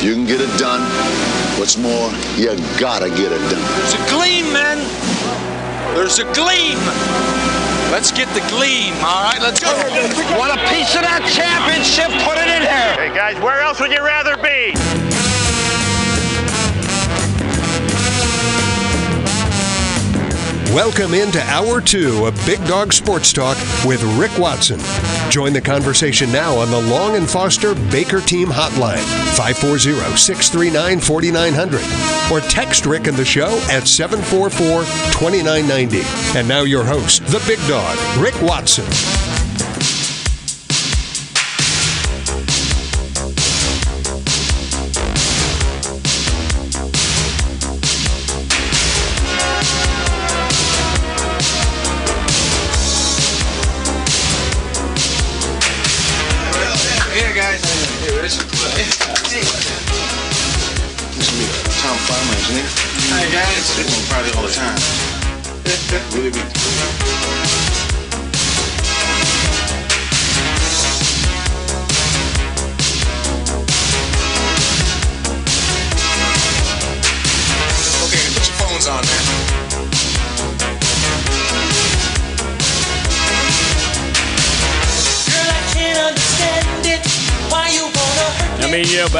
You can get it done. What's more, you gotta get it done. There's a gleam, man. There's a gleam. Let's get the gleam, all right? Let's go. Want a piece of that championship? Put it in here. Hey guys, where else would you rather be? Welcome into Hour 2 of Big Dog Sports Talk with Rick Watson. Join the conversation now on the Long and Foster Baker Team Hotline, 540 639 4900, or text Rick and the show at 744 2990. And now your host, the Big Dog, Rick Watson.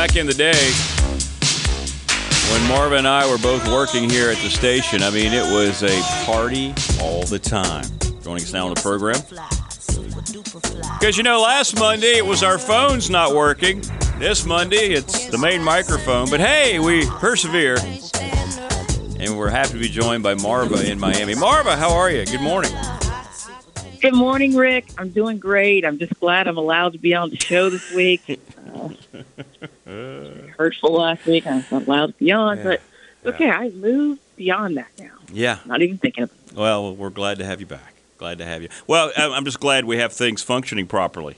Back in the day, when Marvin and I were both working here at the station, I mean, it was a party all the time. Joining us now on the program. Because, you know, last Monday it was our phones not working. This Monday it's the main microphone. But hey, we persevere. And we're happy to be joined by Marva in Miami. Marva, how are you? Good morning. Good morning, Rick. I'm doing great. I'm just glad I'm allowed to be on the show this week. Hurtful last week. I was not allowed to be on, Yeah. but okay, I moved beyond that now. Yeah. Not even thinking of it. Well, we're glad to have you back. Glad to have you. Well, I'm just glad we have things functioning properly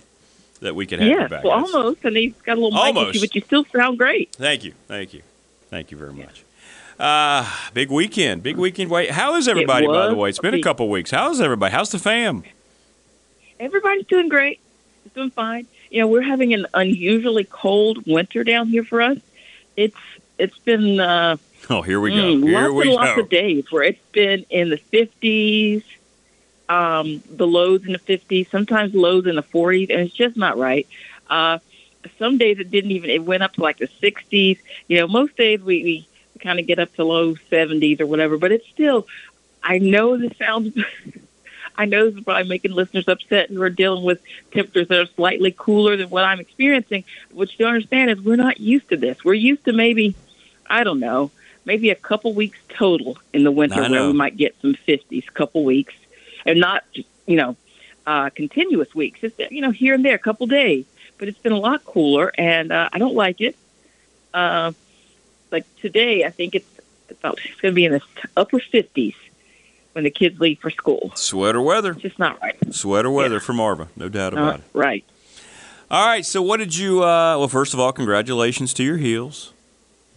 that we can have you back. well, That's- almost. And he's got a little mic Almost. issue, but you still sound great. Thank you. Thank you. Thank you very much. Uh, big weekend. Big weekend. Wait, how is everybody, by the way? It's been a couple weeks. How's everybody? How's the fam? Everybody's doing great. It's doing fine. You know, we're having an unusually cold winter down here for us. It's it's been uh, Oh, here we go. Mm, Here lots we and lots go. of days where it's been in the 50s, um, the lows in the 50s, sometimes lows in the 40s, and it's just not right. Uh, some days it didn't even, it went up to like the 60s. You know, most days we, we kind of get up to low 70s or whatever, but it's still, I know this sounds, I know this is probably making listeners upset who are dealing with temperatures that are slightly cooler than what I'm experiencing. What you don't understand is we're not used to this. We're used to maybe, I don't know, maybe a couple weeks total in the winter where we might get some 50s, couple weeks, and not, you know, uh, continuous weeks. Just, you know, here and there, a couple days. But it's been a lot cooler, and uh, I don't like it. Uh, like today, I think it's about it's going to be in the upper 50s when the kids leave for school. Sweater weather. It's just not right. Sweater weather for Marva. No doubt about Not it. right. All right. So, what did you? Uh, well, first of all, congratulations to your heels.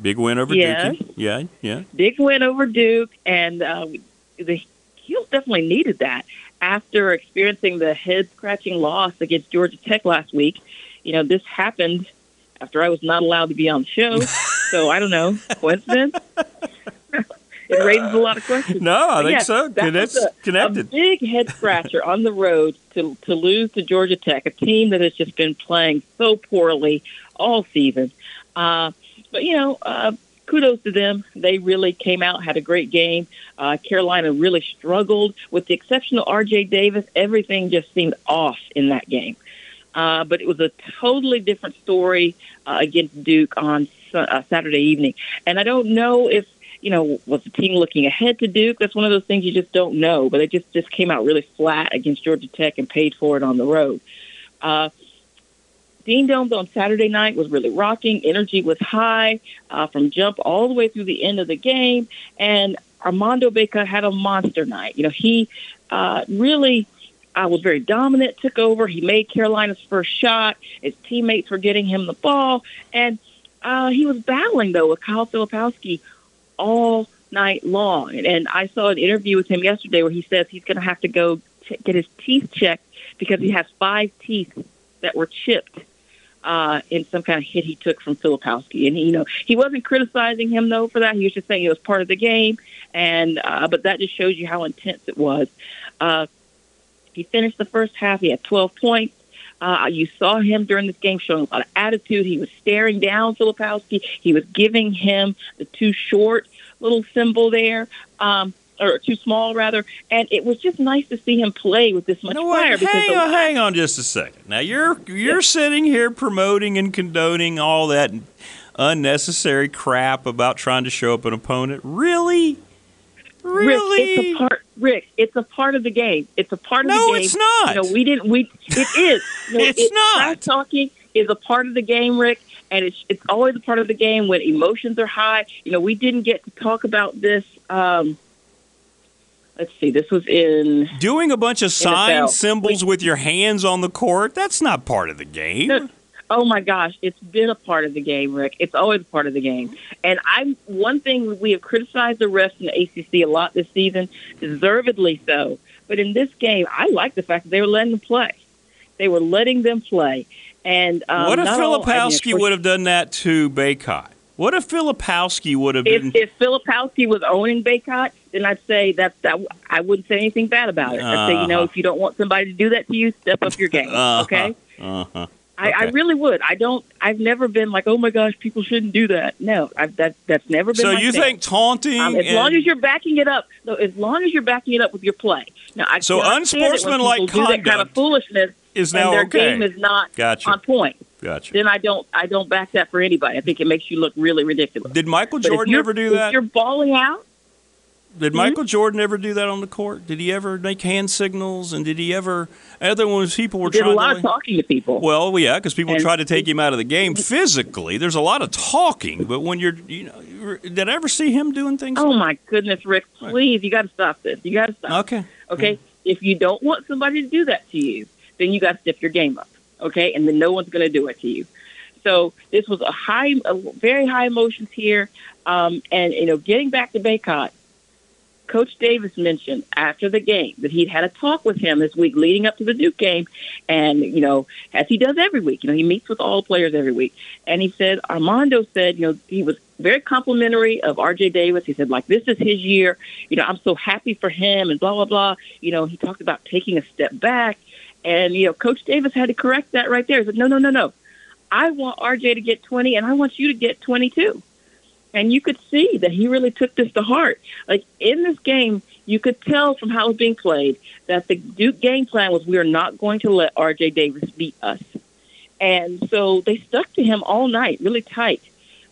Big win over Yes. Dookie. Yeah. Yeah. big win over Duke, and uh, the Heels definitely needed that after experiencing the head scratching loss against Georgia Tech last week. You know, this happened after I was not allowed to be on the show, so I don't know coincidence. It raises a lot of questions. No, I But think yeah, so. that That's a- connected. A big head scratcher on the road to to lose to Georgia Tech, a team that has just been playing so poorly all season. Uh, but you know, uh, kudos to them. They really came out, had a great game. Uh, Carolina really struggled, with the exception of R.J. Davis. Everything just seemed off in that game. Uh, but it was a totally different story uh, against Duke on uh, Saturday evening. And I don't know if you know was the team looking ahead to Duke. That's one of those things you just don't know. But they just just came out really flat against Georgia Tech and paid for it on the road. Uh, Dean Domes on Saturday night was really rocking. Energy was high uh, from jump all the way through the end of the game. And Armando Bacot had a monster night. You know, he uh, really uh, was very dominant, took over. He made Carolina's first shot. His teammates were getting him the ball. And uh, he was battling, though, with Kyle Filipowski all night long. And, I saw an interview with him yesterday where he says he's going to have to go ch- get his teeth checked because he has five teeth that were chipped uh, in some kind of hit he took from Filipowski. And, you know, he wasn't criticizing him, though, for that. He was just saying it was part of the game. And, uh, but that just shows you how intense it was. Uh, he finished the first half. He had 12 points. Uh, you saw him during this game showing a lot of attitude. He was staring down Filipowski. He was giving him the too short little symbol there. Um, or too small rather, and it was just nice to see him play with this much You know fire. because Hang the- on, hang on just a second. Now you're you're sitting here promoting and condoning all that unnecessary crap about trying to show up an opponent. Really? Really? Rick, it's a part. Rick, it's a part of the game. It's a part of No, the game. No, it's not. You know, we didn't. We it is. You know, It's not. Trash talking is a part of the game, Rick, and it's it's always a part of the game when emotions are high. You know, we didn't get to talk about this. Um, let's see. This was in. Doing a bunch of sign NFL. symbols with your hands on the court, that's not part of the game. No, Oh my gosh, it's been a part of the game, Rick. It's always a part of the game. And I'm one thing we have criticized the refs in the ACC a lot this season, deservedly so. But in this game, I like the fact that they were letting them play. They were letting them play. And um, what if not I mean, Filipowski would have done that to Bacot? What if Filipowski would have been? If, if Filipowski was owning Bacot, then I'd say that, that I wouldn't say anything bad about it. I'd say, you know, Uh-huh. if you don't want somebody to do that to you, step up your game. Uh-huh. Okay. Uh-huh. I, I really would. I don't. I've never been like, oh my gosh, people shouldn't do that. No, I've, that that's never been. So you thing. think taunting? Um, as and- long as you're backing it up, no, as long as you're backing it up with your play. Now, I So unsportsmanlike do that kind of foolishness, is and now their okay. game is not Gotcha. on point. Gotcha. Then I don't. I don't back that for anybody. I think it makes you look really ridiculous. Did Michael Jordan ever do If that? you're balling out, Did Michael Jordan ever do that on the court? Did he ever make hand signals? And did he ever? Other ones people were he did a trying lot to. of talking to people. Well, yeah, because people And- try to take him out of the game physically. There's a lot of talking, but when you're, you know, did I ever see him doing things? oh my goodness, Rick! Please, you got to stop this. You got to stop. Okay. Okay, if you don't want somebody to do that to you, then you got to step your game up. Okay, and then no one's going to do it to you. So this was a high, a very high emotions here, um, and you know, getting back to Bacot, Coach Davis mentioned after the game that he'd had a talk with him this week leading up to the Duke game, and you know, as he does every week, you know, he meets with all the players every week, and he said Armando said, you know, he was very complimentary of R.J. Davis. He said like this is his year, you know, I'm so happy for him, and blah blah blah. You know, he talked about taking a step back, and you know, Coach Davis had to correct that right there. He said, no, no, no, no, I want R.J. to get 20, and I want you to get 22 and you could see that he really took this to heart. Like in this game, you could tell from how it was being played that the Duke game plan was we are not going to let R.J. Davis beat us, and so they stuck to him all night, really tight.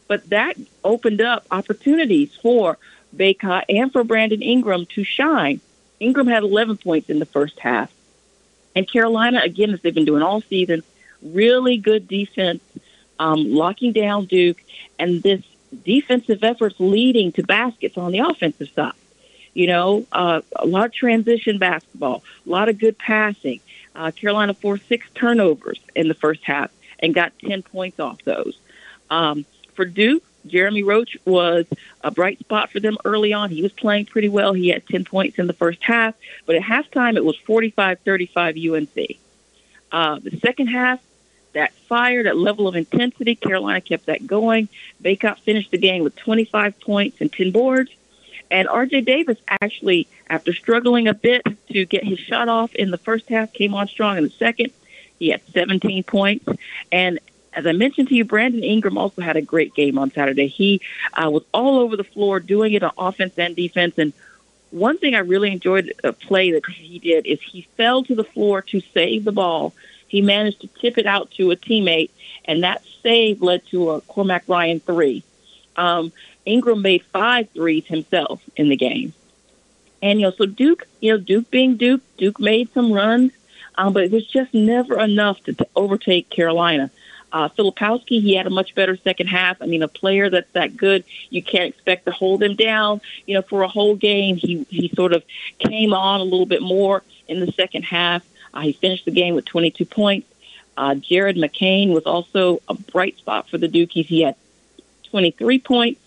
But that opened up opportunities for Bacot and for Brandon Ingram to shine. Ingram had 11 points in the first half, and Carolina, again, as they've been doing all season, really good defense, um, locking down Duke, and this defensive efforts leading to baskets on the offensive side. You know, uh, a lot of transition basketball, a lot of good passing. Uh, Carolina forced six turnovers in the first half and got 10 points off those. Um, for Duke, Jeremy Roach was a bright spot for them early on. He was playing pretty well. He had 10 points in the first half, but at halftime it was 45-35 UNC. Uh, the second half, that fire, that level of intensity, Carolina kept that going. Bacot finished the game with 25 points and 10 boards. And R.J. Davis actually, after struggling a bit to get his shot off in the first half, came on strong in the second. He had 17 points. And as I mentioned to you, Brandon Ingram also had a great game on Saturday. He uh, was all over the floor, doing it on offense and defense. And one thing I really enjoyed a play that he did is he fell to the floor to save the ball. He managed to tip it out to a teammate, and that save led to a Cormac Ryan three. Um, Ingram made five threes himself in the game. And, you know, so Duke, you know, Duke being Duke, Duke made some runs, um, but it was just never enough to, to overtake Carolina. Uh, Filipowski, he had a much better second half. I mean, a player that's that good, you can't expect to hold him down, you know, for a whole game. He, he sort of came on a little bit more in the second half. Uh, he finished the game with 22 points. Uh, Jared McCain was also a bright spot for the Dukies. He had 23 points.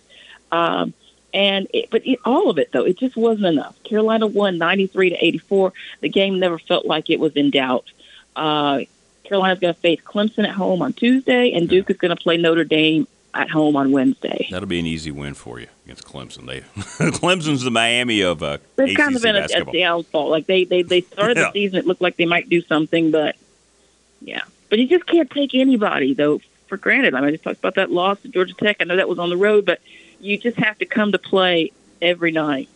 Um, and it, but it, all of it though, it just wasn't enough. Carolina won 93 to 84. The game never felt like it was in doubt. Uh, Carolina's going to face Clemson at home on Tuesday, and Duke is going to play Notre Dame at home on Wednesday. That'll be an easy win for you against Clemson. They Clemson's the Miami of uh, They've ACC kind of been a, a basketball. downfall. Like they they they started Yeah. the season, it looked like they might do something, but yeah. But you just can't take anybody though for granted. I mean, I just talked about that loss to Georgia Tech. I know that was on the road, but you just have to come to play every night.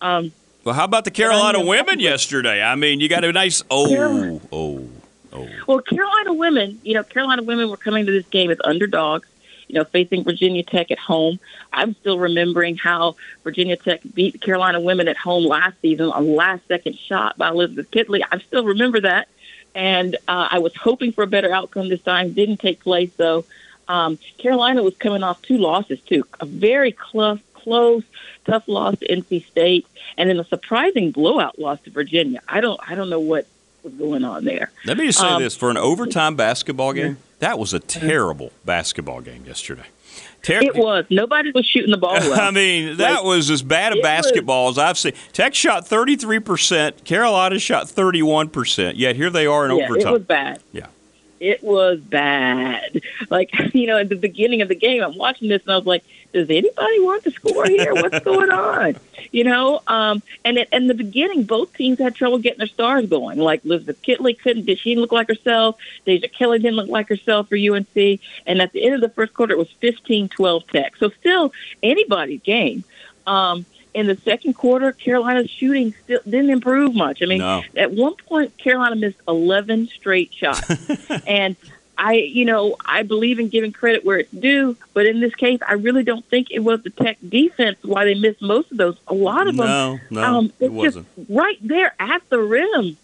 Um, well, how about the Carolina women yesterday? I mean, you got a nice oh Carolina- oh oh. Well, Carolina women, you know, Carolina women were coming to this game as underdogs, you know, facing Virginia Tech at home. I'm still remembering how Virginia Tech beat Carolina women at home last season on last second shot by Elizabeth Kitley. I still remember that. And uh, I was hoping for a better outcome this time. Didn't take place, though. Um, Carolina was coming off two losses, too. A very close, close, tough loss to NC State, and then a surprising blowout loss to Virginia. I don't, I don't know what was going on there. Let me just say Um, this: for an overtime basketball game, that was a terrible basketball game yesterday. Ter- It was. Nobody was shooting the ball well. I mean, that Like, was as bad a it was- basketball as I've seen. Tech shot 33%, Carolina shot 31%, yet here they are in yeah, overtime. it was bad. Yeah. It was bad. Like, you know, at the beginning of the game, I'm watching this and I was like, does anybody want to score here? What's going on? You know, um, and at, in the beginning, both teams had trouble getting their stars going. Like Elizabeth Kitley couldn't, did she didn't look like herself? Deja Kelly didn't look like herself for UNC. And at the end of the first quarter, it was 15-12 Tech. So still anybody's game. Um, in the second quarter, Carolina's shooting still didn't improve much. I mean, No. at one point, Carolina missed 11 straight shots. and I, you know, I believe in giving credit where it's due, but in this case, I really don't think it was the Tech defense why they missed most of those. A lot of them, No, no, um, it wasn't. right there at the rim,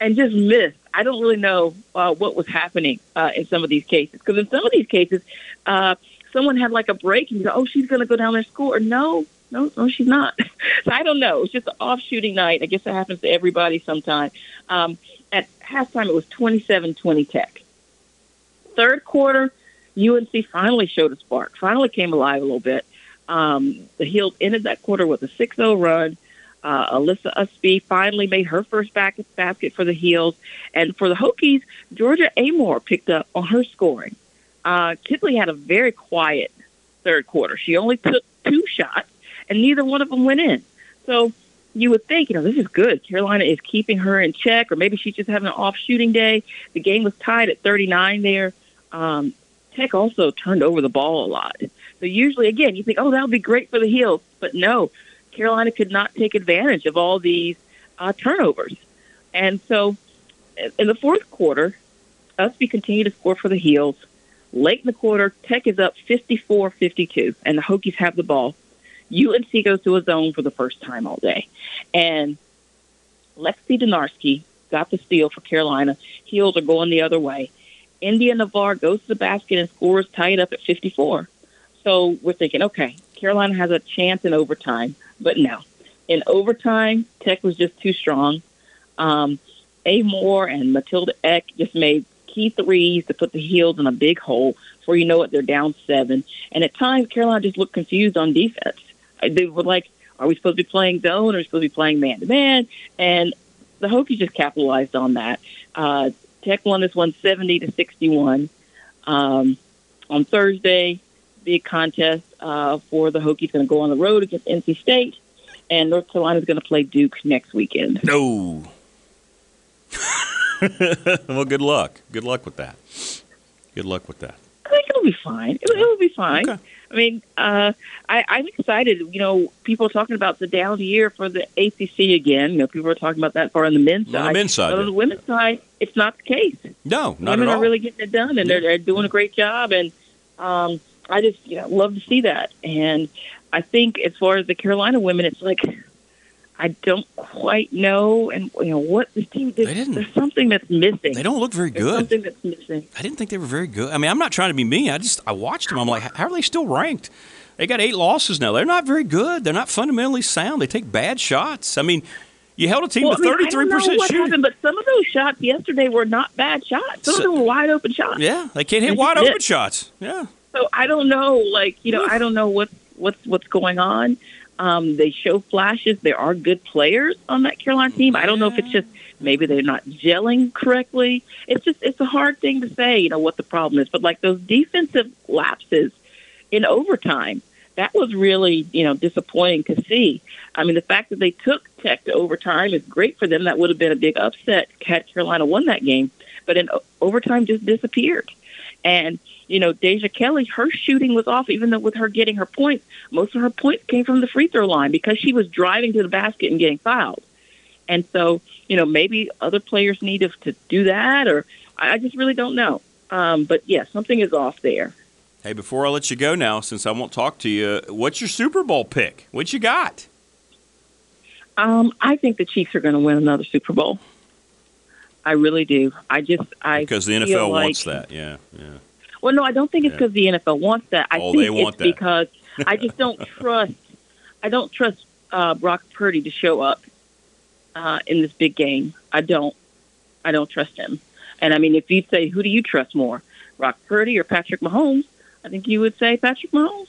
and just missed. I don't really know uh, what was happening uh, in some of these cases because in some of these cases, uh, someone had like a break and you go, "Oh, she's going to go down there and score." No, no, no, she's not. so I don't know. It's just an off shooting night. I guess that happens to everybody sometime. Um, at halftime, it was 27-20 Tech. Third quarter, UNC finally showed a spark. Finally came alive a little bit. Um, the Heels ended that quarter with a 6-0 run. Uh, Alyssa Ustby finally made her first back basket for the Heels, and for the Hokies, Georgia Amoore picked up on her scoring. Uh, had a very quiet third quarter. She only took two shots, and neither one of them went in. So you would think, you know, this is good. Carolina is keeping her in check, or maybe she's just having an off shooting day. The game was tied at 39 there. Um, Tech also turned over the ball a lot. So usually, again, you think, oh, that would be great for the Heels, but no, Carolina could not take advantage of all these uh, turnovers. And so, in the fourth quarter, Ustby continued to score for the Heels. Late in the quarter, Tech is up 54-52, and the Hokies have the ball. UNC goes to a zone for the first time all day, and Lexi Donarski got the steal for Carolina. Heels are going the other way. Indya Nivar goes to the basket and scores, tie it up at 54. So we're thinking, okay, Carolina has a chance in overtime, but no. In overtime, Tech was just too strong. Um, Amoore and Matilda Ekh just made key threes to put the Heels in a big hole. Before you know it, they're down seven. And at times, Carolina just looked confused on defense. Uh, They were like, are we supposed to be playing zone or are we supposed to be playing man to man? And the Hokies just capitalized on that. Uh, Tech won this one 70 to 61. Um, on Thursday, big contest uh, for the Hokies going to go on the road against NC State, and North Carolina is going to play Duke next weekend. No. well, good luck. Good luck with that. Good luck with that. I think it'll be fine. It'll, it'll be fine. Okay. I mean, uh, I, I'm excited. You know, people are talking about the down year for the ACC again. You know, people are talking about that far on the men's On the side. men's side, But on the women's side, it's not the case. No, not Women at all. are really getting it done, and they're, they're doing a great job. And um, I just, you know, love to see that. And I think as far as the Carolina women, it's like I don't quite know, and you know what this team. Didn't- there's something that's missing. they don't look very There's good. something that's missing. I didn't think they were very good. I mean, I'm not trying to be mean. I just I watched them. I'm like, how are they still ranked? They got eight losses now. They're not very good. They're not fundamentally sound. They take bad shots. I mean, you held a team Well, to I 33 percent shooting. happened, but some of those shots yesterday were not bad shots. Some So- of them were wide open shots. Yeah, they can't hit And wide open shots. Yeah, So I don't know, like you know, I don't know what's what's what's going on. Um, they show flashes. There are good players on that Carolina team. I don't know if it's just maybe they're not gelling correctly. It's just it's a hard thing to say, you know, what the problem is. But like those defensive lapses in overtime, that was really you know disappointing to see. I mean, the fact that they took Tech to overtime is great for them. That would have been a big upset had Carolina won that game, but in overtime just disappeared. And you know, Deja Kelly, her shooting was off, even though with her getting her points, most of her points came from the free throw line because she was driving to the basket and getting fouled. And so, you know, maybe other players need to, to do that, or I just really don't know. Um, but yeah, something is off there. Hey, before I let you go now, since I won't talk to you, what's your Super Bowl pick? What you got? Um, I think the Chiefs are going to win another Super Bowl. I really do. I just I because the NFL like, wants that. Yeah, yeah. Well, no, I don't think it's because yeah. the NFL wants that. I oh, think it's that. because I just don't trust. I don't trust uh, Brock Purdy to show up uh, in this big game. I don't. I don't trust him. And I mean, if you say, who do you trust more, Brock Purdy or Patrick Mahomes? I think you would say Patrick Mahomes.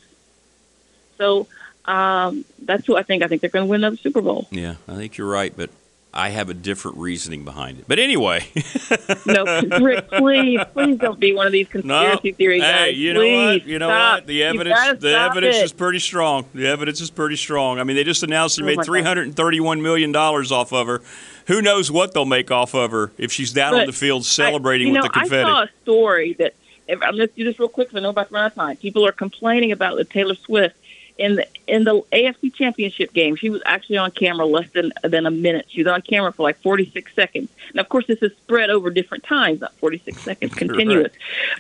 So um, that's who I think. I think they're going to win another Super Bowl. Yeah, I think you're right, but I have a different reasoning behind it. But anyway. no, Rick, please, please don't be one of these conspiracy no. theory guys. Hey, you please, know what? You know stop. what? The evidence the evidence it. is pretty strong. The evidence is pretty strong. I mean, they just announced they Oh made three hundred and thirty-one million dollars off of her. Who knows what they'll make off of her if she's down But on the field celebrating I, with know, the confetti? I saw a story that if, I'm going to do this real quick because I know about to run out of time. People are complaining about the Taylor Swift in the in the AFC Championship game. She was actually on camera less than than a minute. She was on camera for like 46 seconds. Now, of course, this is spread over different times, not 46 seconds continuous.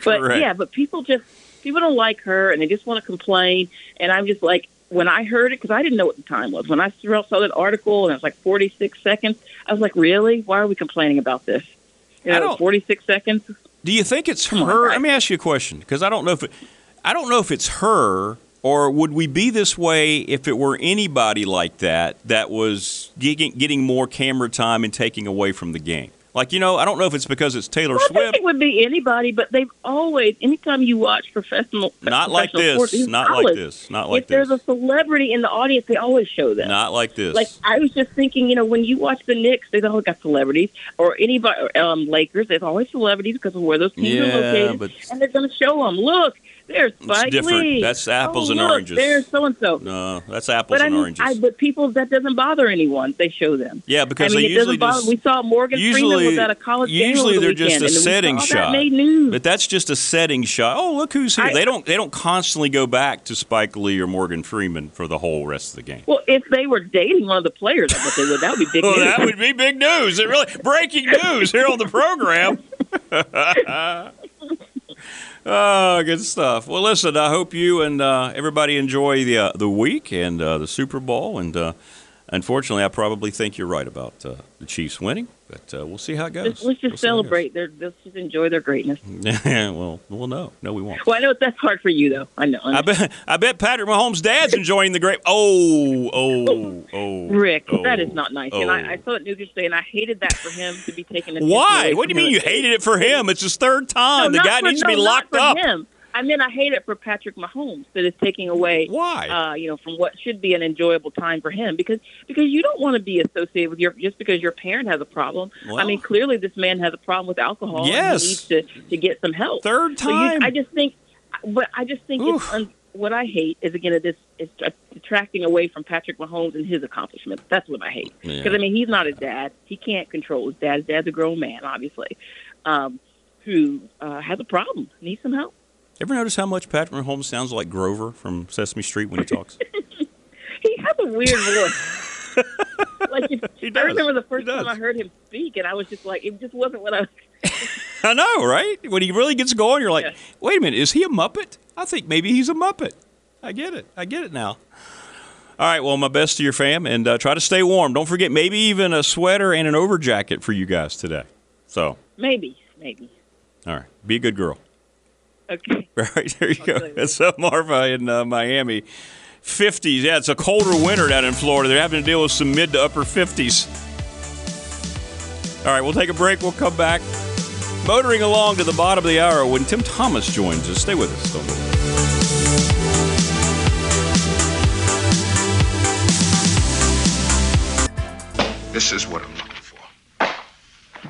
But Correct. yeah, but people just people don't like her and they just want to complain. And I'm just like, when I heard it, because I didn't know what the time was. When I saw that article and it was like 46 seconds, I was like, really? Why are we complaining about this? You I know, don't- 46 seconds. Do you think it's Come on, her? Let me ask you a question because I don't know if it, I don't know if it's her or would we be this way if it were anybody like that that was getting, more camera time and taking away from the game. Like you know, I don't know if it's because it's Taylor Well, I think Swift. it would be anybody, but they've always, anytime you watch professional, Not like professional sports, this. even Not like this. Not like this. if there's a celebrity in the audience, they always show them. Not like this. Like I was just thinking, you know, when you watch the Knicks, they've always got celebrities, or anybody, um, Lakers, there's always celebrities because of where those teams Yeah, are located, but- and they're going to show them. Look, there's Spike different. Lee. That's apples oh, and look, oranges. There's so and so. no, that's apples But I and mean, oranges. I, but people that doesn't bother anyone. They show them. yeah, because I mean, they it doesn't usually bother. just we saw Morgan usually Freeman was at a college game usually the they're just a setting shot. That. But that's just a setting shot. Oh, look who's here. I- they don't they don't constantly go back to Spike Lee or Morgan Freeman for the whole rest of the game. Well, if they were dating one of the players, I they would. That would be big Well, news. that would be big news. It really breaking news here on the program. oh, good stuff. Well, listen, I hope you and uh, everybody enjoy the uh, the week and uh, the Super Bowl. And uh, unfortunately, I probably think you're right about uh, the Chiefs winning, but uh, we'll see how it goes. Let's, let's just We'll see how it goes. celebrate. Their, let's just enjoy their greatness. Yeah, well, well, no, no, we won't. Well, I know that's hard for you, though. I know. I bet I bet Patrick Mahomes' dad's enjoying the great. Oh, oh, oh. Rick, oh, that is not nice. And oh. I, I saw it news yesterday, and I hated that for him to be taken. Why? What do you mean you hated it for him? It's his third time. the guy for- needs to be no, locked for up. Him. I mean, I hate it for Patrick Mahomes that is taking away. Why? Uh, you know, from what should be an enjoyable time for him because because you don't want to be associated with your just because your parent has a problem. I mean, clearly this man has a problem with alcohol. Yes. and he needs to to get some help. Third So you- time. I just think, but I just think Oof. it's un, what I hate is again this is detracting away from Patrick Mahomes and his accomplishments. That's what I hate Yeah. because I mean he's not his dad. He can't control his dad. His dad's a grown man, obviously, um, who uh, has a problem, needs some help. Ever notice how much Patrick Mahomes sounds like Grover from Sesame Street when he talks? He has a weird voice. like if, He I remember the first time. I heard him speak, and I was just like, it just wasn't what I was. I know, right? When he really gets going, you're like, Yeah. wait a minute, is he a Muppet? I think maybe he's a Muppet. I get it. I get it now. All right, well, my best to your fam, and uh, try to stay warm. Don't forget, maybe even a sweater and an overjacket for you guys today. So, Maybe, maybe. all right, be a good girl. Okay. All right, there you I'll go. tell you. That's uh, Marva in uh, Miami. 50s. Yeah, it's a colder winter down in Florida. They're having to deal with some mid to upper 50s. All right, we'll take a break. We'll come back. Motoring along to the bottom of the hour when Tim Thomas joins us. Stay with us. Don't go. This is what I'm looking for.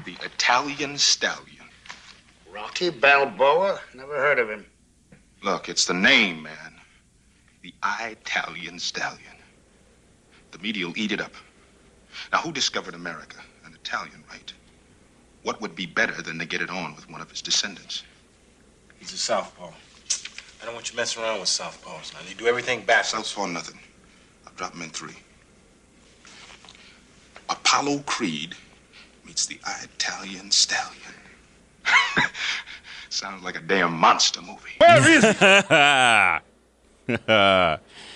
The Italian Stallion. Rocky Balboa? Never heard of him. Look, it's the name, man. The Italian Stallion. The media will eat it up. Now, who discovered America? An Italian, right? What would be better than to get it on with one of his descendants? He's a southpaw. I don't want you messing around with southpaws. Now, they do everything backwards. Southpaw nothing. I'll drop him in three. Apollo Creed meets the Italian Stallion. Sounds like a damn monster movie. Where is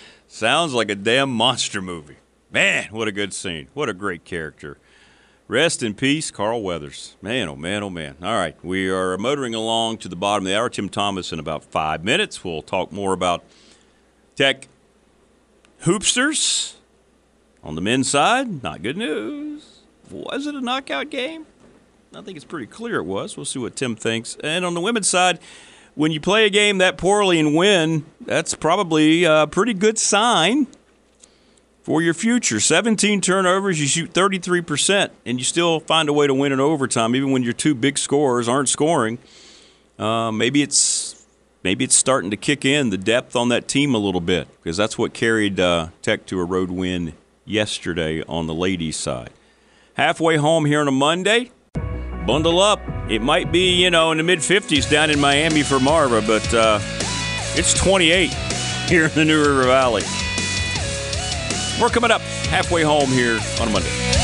Sounds like a damn monster movie. Man, what a good scene. What a great character. Rest in peace, Carl Weathers. Man, oh man, oh man. All right, we are motoring along to the bottom of the hour. Tim Thomas in about five minutes. We'll talk more about Tech Hoopsters on the men's side. Not good news. Was it a knockout game? I think it's pretty clear it was. We'll see what Tim thinks. And on the women's side, when you play a game that poorly and win, that's probably a pretty good sign for your future. 17 turnovers, you shoot 33%, and you still find a way to win in overtime, even when your two big scorers aren't scoring. Uh, maybe it's maybe it's starting to kick in the depth on that team a little bit because that's what carried uh, Tech to a road win yesterday on the ladies' side. Halfway home here on a Monday. Bundle up. It might be, you know, in the mid 50s down in Miami for Marva, but uh, it's 28 here in the New River Valley. We're coming up halfway home here on Monday.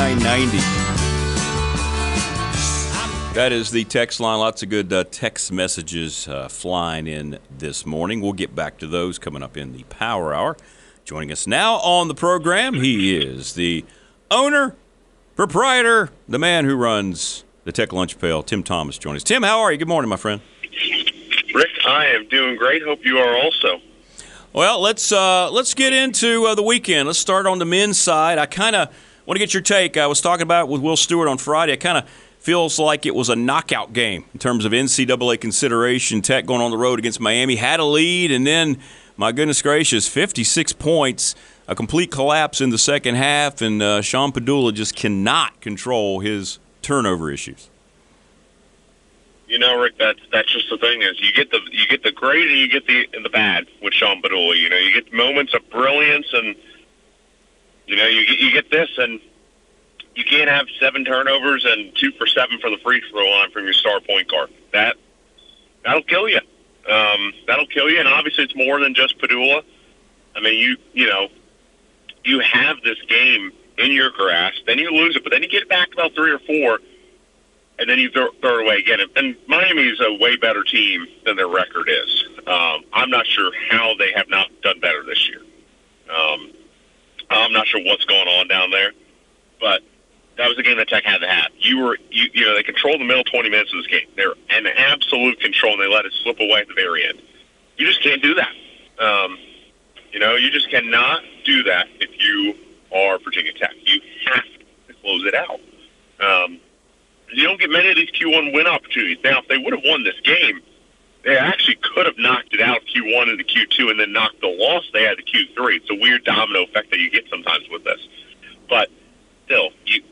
744 2990. That is the text line. Lots of good uh, text messages uh, flying in this morning. We'll get back to those coming up in the Power Hour. Joining us now on the program, he is the owner, proprietor, the man who runs the Tech Lunch Pail, Tim Thomas. Join us. Tim, how are you? Good morning, my friend. Rick, I am doing great. Hope you are also. Well, let's uh, let's get into uh, the weekend. Let's start on the men's side. I kind of want to get your take. I was talking about it with Will Stewart on Friday. It kind of feels like it was a knockout game in terms of NCAA consideration. Tech going on the road against Miami had a lead, and then, my goodness gracious, 56 points, a complete collapse in the second half, and uh, Sean Pedulla just cannot control his turnover issues you know, Rick, that's that's just the thing is you get the you get the great and you get the the bad with Sean Pedulla. You know, you get moments of brilliance and you know you you get this and you can't have seven turnovers and two for seven for the free throw line from your star point guard. That that'll kill you. Um, that'll kill you. And obviously, it's more than just Pedulla. I mean, you you know, you have this game in your grasp, then you lose it, but then you get back about three or four and then you throw, throw it away again. And Miami is a way better team than their record is. Um, I'm not sure how they have not done better this year. Um, I'm not sure what's going on down there, but that was a game that Tech had to have. You were, you, you know, they controlled the middle 20 minutes of this game. They're in absolute control, and they let it slip away at the very end. You just can't do that. Um, you know, you just cannot do that if you are Virginia Tech. You have to close it out. Um, you don't get many of these Q1 win opportunities. Now, if they would have won this game, they actually could have knocked it out Q1 into Q2 and then knocked the loss they had to Q3. It's a weird domino effect that you get sometimes with this. But still, you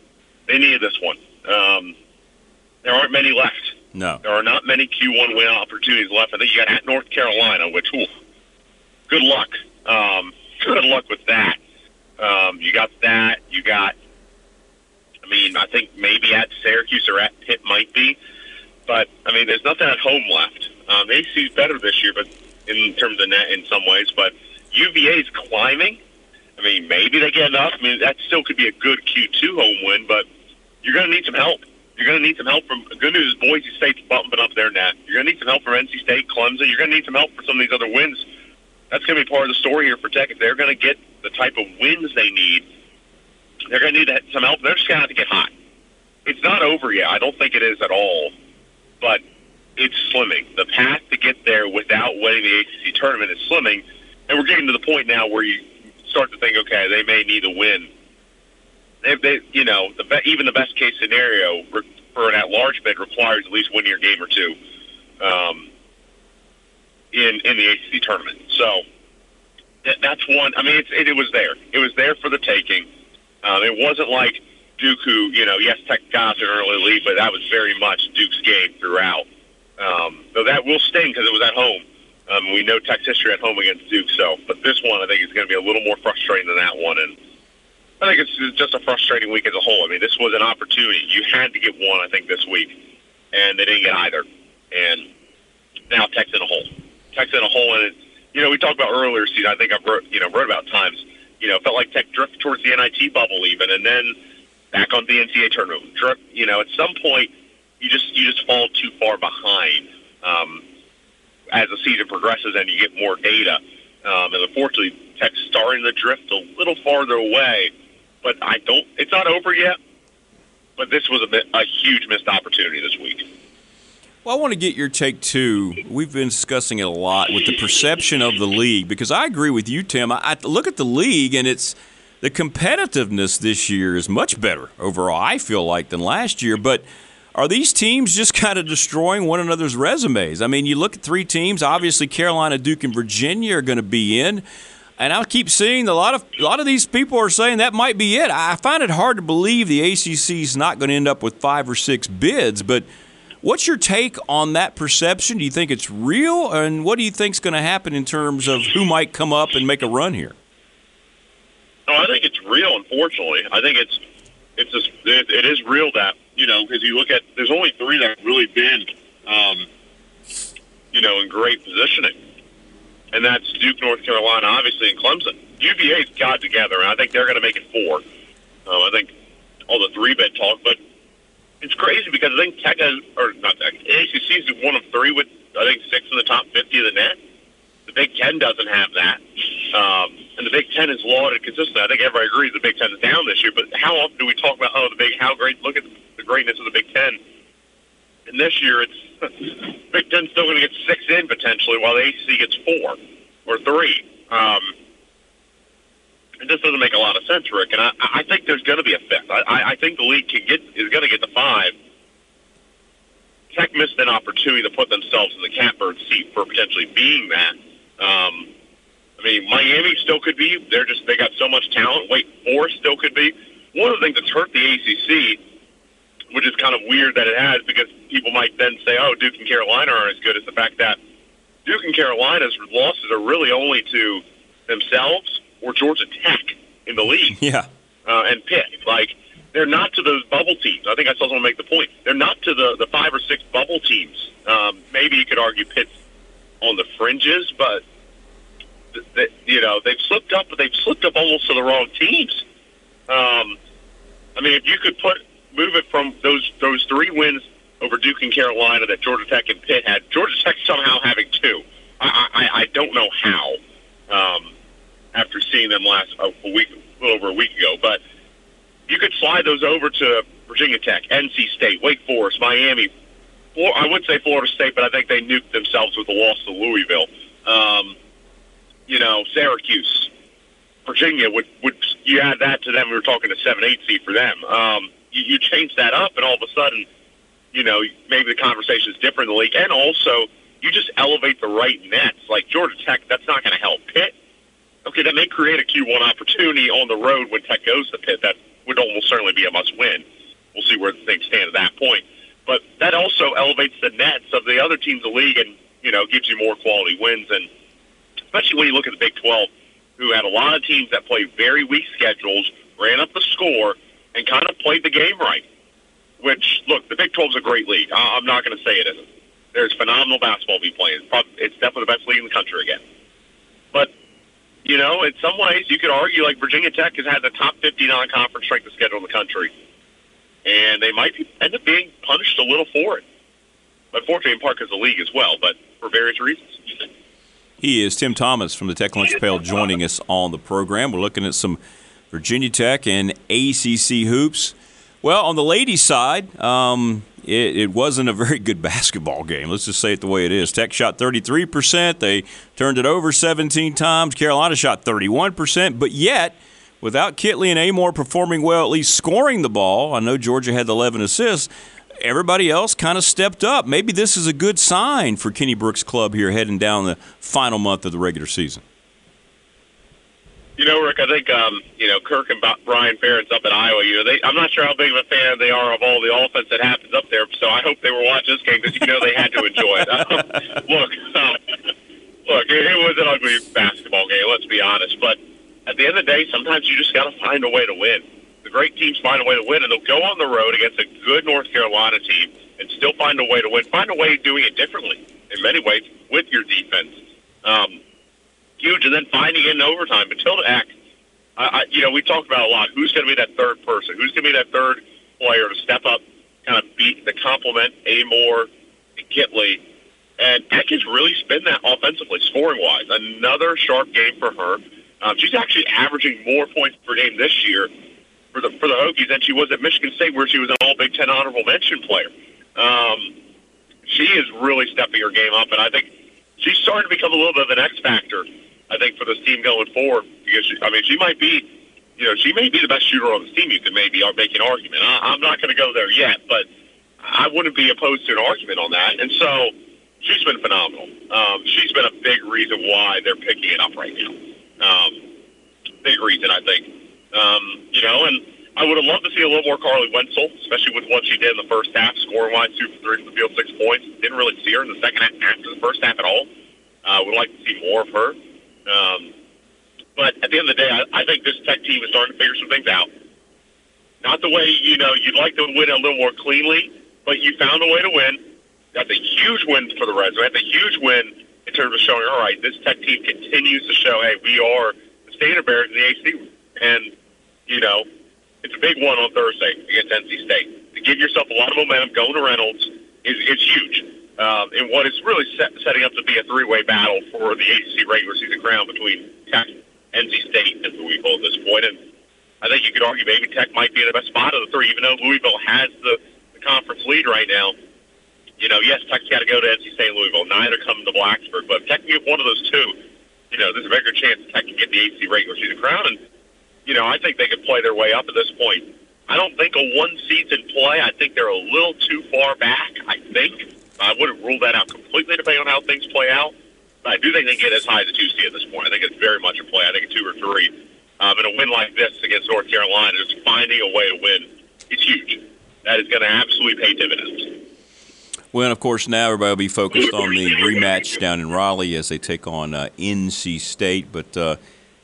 they needed this one. Um, there aren't many left. No. There are not many Q1 win opportunities left. I think you got at North Carolina, which, ooh, good luck. Um, good luck with that. Um, you got that. You got, I mean, I think maybe at Syracuse or at Pitt might be. But, I mean, there's nothing at home left. Um, AC's better this year, but in terms of net in some ways. But UVA's climbing. I mean, maybe they get enough. I mean, that still could be a good Q2 home win, but you're going to need some help. You're going to need some help from. Good news is Boise State's bumping up their net. You're going to need some help from NC State, Clemson. You're going to need some help for some of these other wins. That's going to be part of the story here for Tech. If they're going to get the type of wins they need, they're going to need some help. They're just going to have to get hot. It's not over yet. I don't think it is at all, but it's slimming. The path to get there without winning the ACC tournament is slimming, and we're getting to the point now where you start to think, okay, they may need a win they, they you know, the be, even the best case scenario for an at-large bid requires at least one year game or two um, in in the ACC tournament. So that, that's one. I mean, it's, it, it was there. It was there for the taking. Um, it wasn't like Duke, who you know, yes, Tech got an early lead, but that was very much Duke's game throughout. Um, so that will sting because it was at home. Um, we know Tech's history at home against Duke. So, but this one, I think, is going to be a little more frustrating than that one, and I think it's just a frustrating week as a whole. I mean, this was an opportunity. You had to get one, I think, this week, and they didn't get either. And now Tech's in a hole. Tech's in a hole, and it, you know we talked about earlier season. I think I've wrote, you know wrote about times. You know, felt like Tech drifted towards the NIT bubble even, and then back on the NCAA tournament. Drift, you know, at some point you just you just fall too far behind um, as the season progresses and you get more data. Um, and unfortunately, Tech's starting to drift a little farther away but I don't. It's not over yet. But this was a, a huge missed opportunity this week. Well, I want to get your take too. We've been discussing it a lot with the perception of the league because I agree with you, Tim. I, I look at the league and it's the competitiveness this year is much better overall. I feel like than last year, but are these teams just kind of destroying one another's resumes? I mean, you look at three teams. Obviously, Carolina, Duke, and Virginia are going to be in. And I keep seeing a lot of a lot of these people are saying that might be it. I find it hard to believe the ACC is not going to end up with five or six bids. But what's your take on that perception? Do you think it's real, and what do you think is going to happen in terms of who might come up and make a run here? No, I think it's real. Unfortunately, I think it's it's just, it, it is real that you know because you look at there's only three that have really been um, you know in great positioning and that's Duke, North Carolina, obviously, and Clemson. UVA's got together, and I think they're going to make it four. Um, I think all the three bid talk, but it's crazy because I think Tech has, or not Tech, is one of three with I think six in the top fifty of the net. The Big Ten doesn't have that, um, and the Big Ten is lauded consistently. I think everybody agrees the Big Ten is down this year, but how often do we talk about oh the big how great look at the greatness of the Big Ten? And this year it's Big Ten's still going to get six in potentially, while the ACC gets four or three. Um, it just doesn't make a lot of sense, Rick. And I, I think there's going to be a fifth. I, I think the league can get is going to get the five. Tech missed an opportunity to put themselves in the catbird seat for potentially being that. Um, I mean, Miami still could be. They're just they got so much talent. Wake Forest still could be. One of the things that's hurt the ACC which is kind of weird that it has because people might then say, oh, Duke and Carolina aren't as good as the fact that Duke and Carolina's losses are really only to themselves or Georgia Tech in the league. Yeah. Uh, and Pitt. Like, they're not to those bubble teams. I think I still want to make the point. They're not to the, the five or six bubble teams. Um, maybe you could argue Pitt's on the fringes, but, th- th- you know, they've slipped up, but they've slipped up almost to the wrong teams. Um, I mean, if you could put move it from those those three wins over Duke and Carolina that Georgia Tech and Pitt had. Georgia Tech somehow having two. I, I, I don't know how. Um, after seeing them last a, a week, over a week ago, but you could slide those over to Virginia Tech, NC State, Wake Forest, Miami. Or I would say Florida State, but I think they nuked themselves with the loss to Louisville. Um, you know, Syracuse, Virginia would would you add that to them? We were talking a seven eight seed for them. Um, you, you change that up, and all of a sudden, you know, maybe the conversation is different in the league. And also, you just elevate the right nets. Like Georgia Tech, that's not going to help Pitt. Okay, that may create a Q1 opportunity on the road when Tech goes to Pitt. That would almost certainly be a must-win. We'll see where things stand at that point. But that also elevates the nets of the other teams in the league, and you know gives you more quality wins. And especially when you look at the Big 12, who had a lot of teams that played very weak schedules, ran up the score, and kind of played the game right. Which look, the Big 12 is a great league. I- I'm not going to say it isn't. There's phenomenal basketball being played. It's, probably, it's definitely the best league in the country again. But you know, in some ways, you could argue like Virginia Tech has had the top 50 non-conference strength of schedule in the country, and they might be, end up being punished a little for it. Unfortunately, in part because of the league as well, but for various reasons. He is Tim Thomas from the Tech Lunch Pail joining us on the program. We're looking at some Virginia Tech and ACC hoops. Well, on the ladies' side, um, it, it, wasn't a very good basketball game. Let's just say it the way it is. Tech shot 33%. They turned it over 17 times. Carolina shot 31%. But yet, without Kitley and Amoore performing well, at least scoring the ball, I know Georgia had 11 assists. Everybody else kind of stepped up. Maybe this is a good sign for Kenny Brooks' club here heading down the final month of the regular season. You know, Rick, I think um, you know Kirk and Brian Ferentz up in Iowa. You know, they, I'm not sure how big of a fan they are of all the offense that happens up there. So I hope they were watching this game because you know they had to enjoy it. Um, look, um, look, it, it was an ugly basketball game. Let's be honest. But at the end of the day, sometimes you just got to find a way to win. The great teams find a way to win, and they'll go on the road against a good North Carolina team and still find a way to win. Find a way of doing it differently in many ways with your defense. Um, huge, and then finding it in overtime. Matilda Ekh, I, I, you know, we talked about a lot. Who's going to be that third person? Who's going to be that third player to step up, kind of beat the complement Amoore and Kitley? And Eck has really spin that offensively, scoring wise. Another sharp game for her. Um, she's actually averaging more points per game this year for the for the Hokies than she was at Michigan State, where she was an All Big Ten honorable mention player. Um, she is really stepping her game up, and I think she's starting to become a little bit of an X factor I think for this team going forward, because she, I mean, she might be, you know, she may be the best shooter on this team. You could maybe make an argument. I, I'm not going to go there yet, but I wouldn't be opposed to an argument on that. And so she's been phenomenal. Um, she's been a big reason why they're picking it up right now. Um, big reason, I think. Um, you know, and I would have loved to see a little more Carleigh Wenzel, especially with what she did in the first half, scoring wise, two for three from the field, six points. Didn't really see her in the second half after the first half at all. Uh, would like to see more of her. Um, but at the end of the day, I, I think this Tech team is starting to figure some things out. Not the way you know you'd like to win a little more cleanly, but you found a way to win. That's a huge win for the Reds. That's a huge win in terms of showing, all right, this Tech team continues to show, hey, we are the standard bearers in the AC. And, you know, it's a big one on Thursday against NC State. To give yourself a lot of momentum going to Reynolds is, is huge um, in what is really set, setting up to be a three-way battle for the ACC regular season crown between Tech, NC State, and Louisville at this point. And I think you could argue maybe Tech might be in the best spot of the three, even though Louisville has the, the conference lead right now. You know, yes, Tech's got to go to NC State and Louisville. Neither come to Blacksburg, but if Tech can get one of those two, you know, there's a bigger chance Tech can get the ACC regular season crown. And you know, I think they could play their way up at this point. I don't think a one seed's in play. I think they're a little too far back. I think I wouldn't rule that out completely depending on how things play out. But I do think they get as high as a two seed at this point. I think it's very much a play. I think a two or three. Um, and a win like this against North Carolina, just finding a way to win, it's huge. That is going to absolutely pay dividends. Well, and of course, now everybody will be focused on the rematch down in Raleigh as they take on uh, NC State. But uh,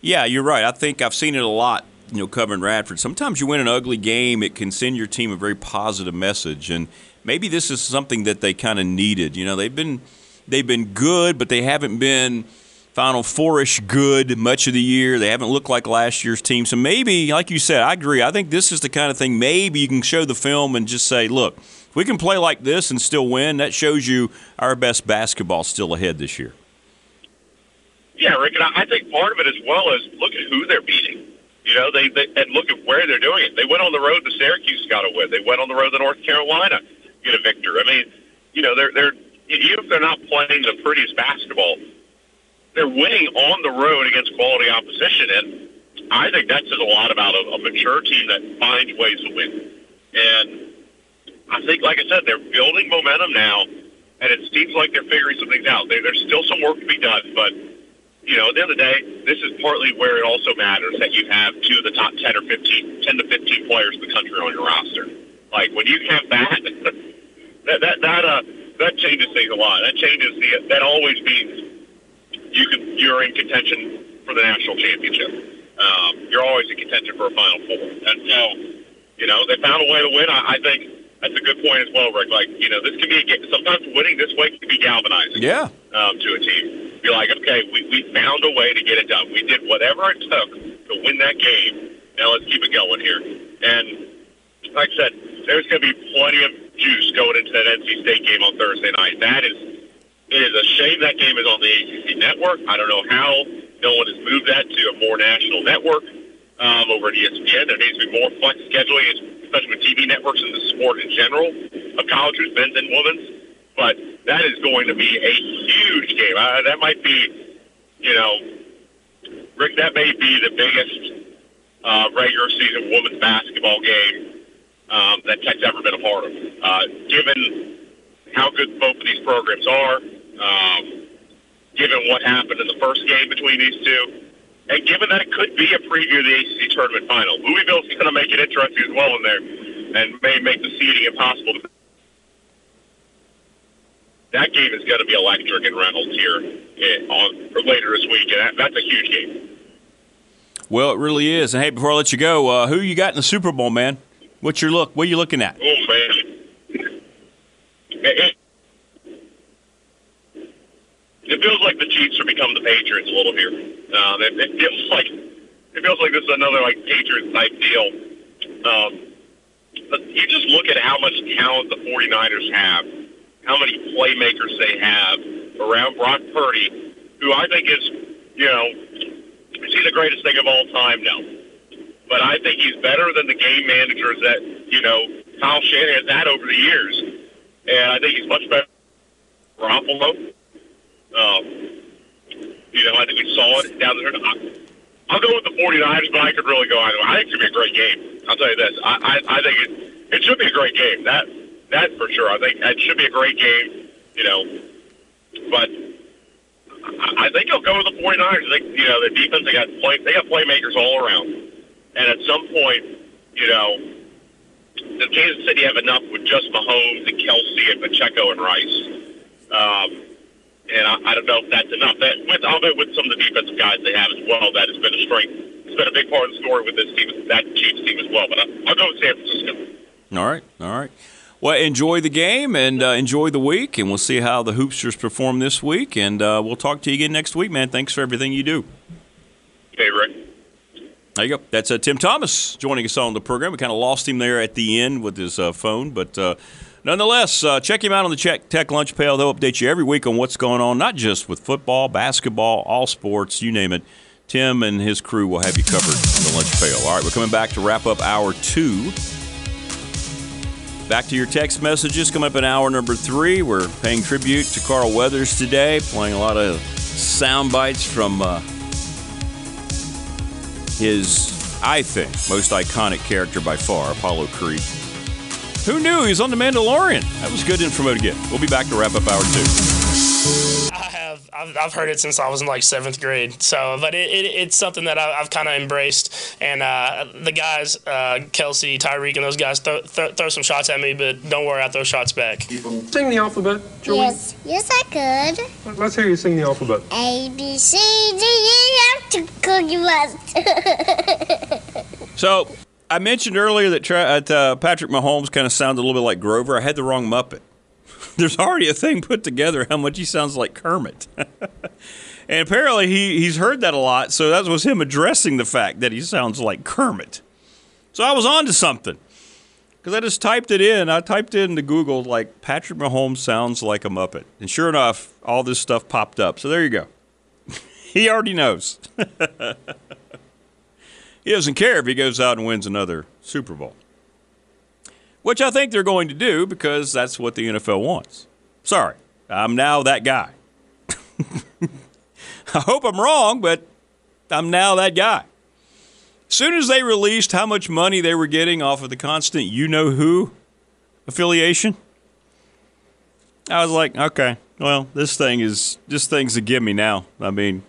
yeah, you're right. I think I've seen it a lot. You know, covering Radford. Sometimes you win an ugly game, it can send your team a very positive message, and maybe this is something that they kind of needed. You know, they've been they've been good, but they haven't been Final Fourish good much of the year. They haven't looked like last year's team. So maybe, like you said, I agree. I think this is the kind of thing. Maybe you can show the film and just say, look, we can play like this and still win, that shows you our best basketball still ahead this year. Yeah, Rick, and I think part of it as well is look at who they're beating. You know, they, they and look at where they're doing it. They went on the road to Syracuse, got a win. They went on the road to North Carolina, get a victory. I mean, you know, they're they're even if they're not playing the prettiest basketball, they're winning on the road against quality opposition, and I think that says a lot about a, a mature team that finds ways to win. And I think, like I said, they're building momentum now, and it seems like they're figuring some things out. They, there's still some work to be done, but you know, at the end of the day, this is partly where it also matters that you have two of the top 10 or 15, 10 to 15 players in the country on your roster. Like, when you have that, that, that, that, uh, that changes things a lot. That changes the, that always means you can, you're in contention for the national championship. Um, you're always in contention for a Final Four. And so, you know, they found a way to win. I, I think that's a good point as well, Rick. Like, you know, this can be a, sometimes winning this way can be galvanizing Yeah. um, to a team. Be like, okay, we, we found a way to get it done. We did whatever it took to win that game. Now let's keep it going here. And like I said, there's going to be plenty of juice going into that NC State game on Thursday night. That is, it is a shame that game is on the ACC network. I don't know how no one has moved that to a more national network um, over at ESPN. There needs to be more flex scheduling, especially with TV networks and the sport in general of college, men's and women's. But that is going to be a huge game. Uh, that might be, you know, Rick, that may be the biggest uh, regular season women's basketball game um, that Tech's ever been a part of. Uh, given how good both of these programs are, um, given what happened in the first game between these two, and given that it could be a preview of the ACC tournament final, Louisville's going to make it interesting as well in there, and may make the seeding impossible. That game is going to be electric in Reynolds here eh, on later this week, and that, that's a huge game. Well, it really is. And hey, before I let you go, uh, who you got in the Super Bowl, man? What's your look? What are you looking at? Oh man, it, it, it feels like the Chiefs are becoming the Patriots a little here. Um, it, it feels like it feels like this is another like Patriots type deal. Um, but you just look at how much talent the 49ers have, how many playmakers they have around Brock Purdy, who I think is, you know, is he the greatest thing of all time? No. But I think he's better than the game managers that, you know, Kyle Shanahan has had over the years. And I think he's much better than Garoppolo. Um, you know, I think we saw it down there. I'll go with the 49ers, but I could really go either way. I think it's going to be a great game. I'll tell you this. I, I, I think it, it should be a great game. That that for sure. I think it should be a great game, you know. But I think I'll go with the 49ers. I think, you know, the defense, they got play, they got playmakers all around. And at some point, you know, does Kansas City have enough with just Mahomes and Kelce and Pacheco and Rice? Um, and I, I don't know if that's enough. That with I'll bet with some of the defensive guys they have as well, that has been a strength. It's been a big part of the story with this team, that Chiefs team as well. But I, I'll go with San Francisco. All right, all right. Well, enjoy the game and uh, enjoy the week, and we'll see how the Hoopsters perform this week. And uh, we'll talk to you again next week, man. Thanks for everything you do. Okay, Rick. There you go. That's uh, Tim Thomas joining us on the program. We kind of lost him there at the end with his uh, phone, but uh, nonetheless, uh, check him out on the Check Tech Lunch Pail. They'll update you every week on what's going on, not just with football, basketball, all sports, you name it. Tim and his crew will have you covered on the lunch pail. All right, we're coming back to wrap up hour two. Back to your text messages. Coming up in hour number three, we're paying tribute to Carl Weathers today, playing a lot of sound bites from uh, his, I think, most iconic character by far, Apollo Creed. Who knew he was on The Mandalorian? That was good info to get. We'll be back to wrap up hour two. I have. I've, I've heard it since I was in like seventh grade. So, but it, it, it's something that I, I've kind of embraced. And uh, the guys, uh, Kelce, Tyreek, and those guys throw, throw, throw some shots at me, but don't worry, I throw shots back. Sing the alphabet, Joey. Yes, yes, I could. Let's hear you sing the alphabet. A B C D E F to Cookie Monster. So I mentioned earlier that tra- that, uh, Patrick Mahomes kind of sounded a little bit like Grover. I had the wrong Muppet. There's already a thing put together how much he sounds like Kermit. and apparently he, he's heard that a lot, so that was him addressing the fact that he sounds like Kermit. So I was on to something. Because I just typed it in. I typed into Google, like, Patrick Mahomes sounds like a Muppet. And sure enough, all this stuff popped up. So there you go. he already knows. he doesn't care if he goes out and wins another Super Bowl. Which I think they're going to do because that's what the NFL wants. Sorry, I'm now that guy. I hope I'm wrong, but I'm now that guy. As soon as they released how much money they were getting off of the constant you know who affiliation, I was like, okay, well, this thing is this thing's a gimme now. I mean,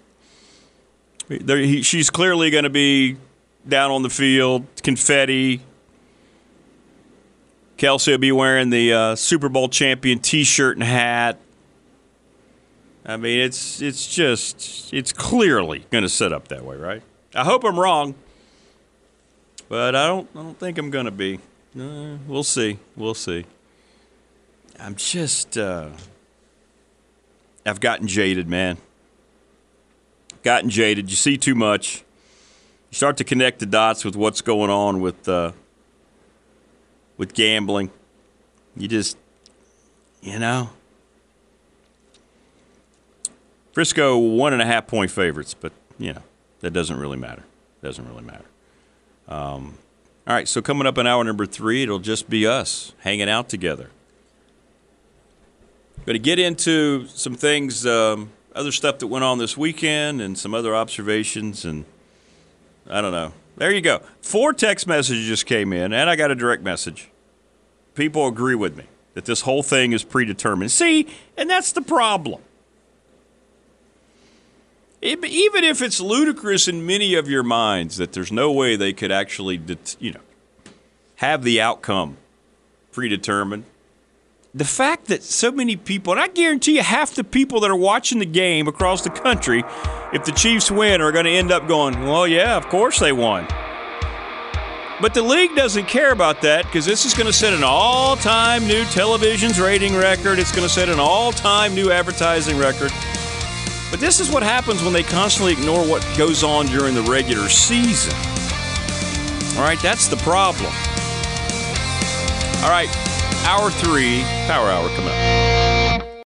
he, she's clearly going to be down on the field, confetti. Kelce will be wearing the uh, Super Bowl champion T-shirt and hat. I mean, it's it's just it's clearly going to set up that way, right? I hope I'm wrong, but I don't I don't think I'm going to be. Uh, we'll see. We'll see. I'm just uh, I've gotten jaded, man. Gotten jaded. You see too much. You start to connect the dots with what's going on with uh, with gambling. You just, you know, Frisco one and a half point favorites, but you know that doesn't really matter. Doesn't really matter. Um, all right, so coming up in hour number three, it'll just be us hanging out together. Going to get into some things, um, other stuff that went on this weekend, and some other observations, and I don't know. There you go. Four text messages came in, and I got a direct message. People agree with me that this whole thing is predetermined. See, and that's the problem. Even if it's ludicrous in many of your minds that there's no way they could actually, you know, have the outcome predetermined, the fact that so many people, and I guarantee you half the people that are watching the game across the country, if the Chiefs win, are going to end up going, well, yeah, of course they won. But the league doesn't care about that because this is going to set an all time new television's rating record. It's going to set an all time new advertising record. But this is what happens when they constantly ignore what goes on during the regular season. All right, that's the problem. All right, hour three, power hour coming up.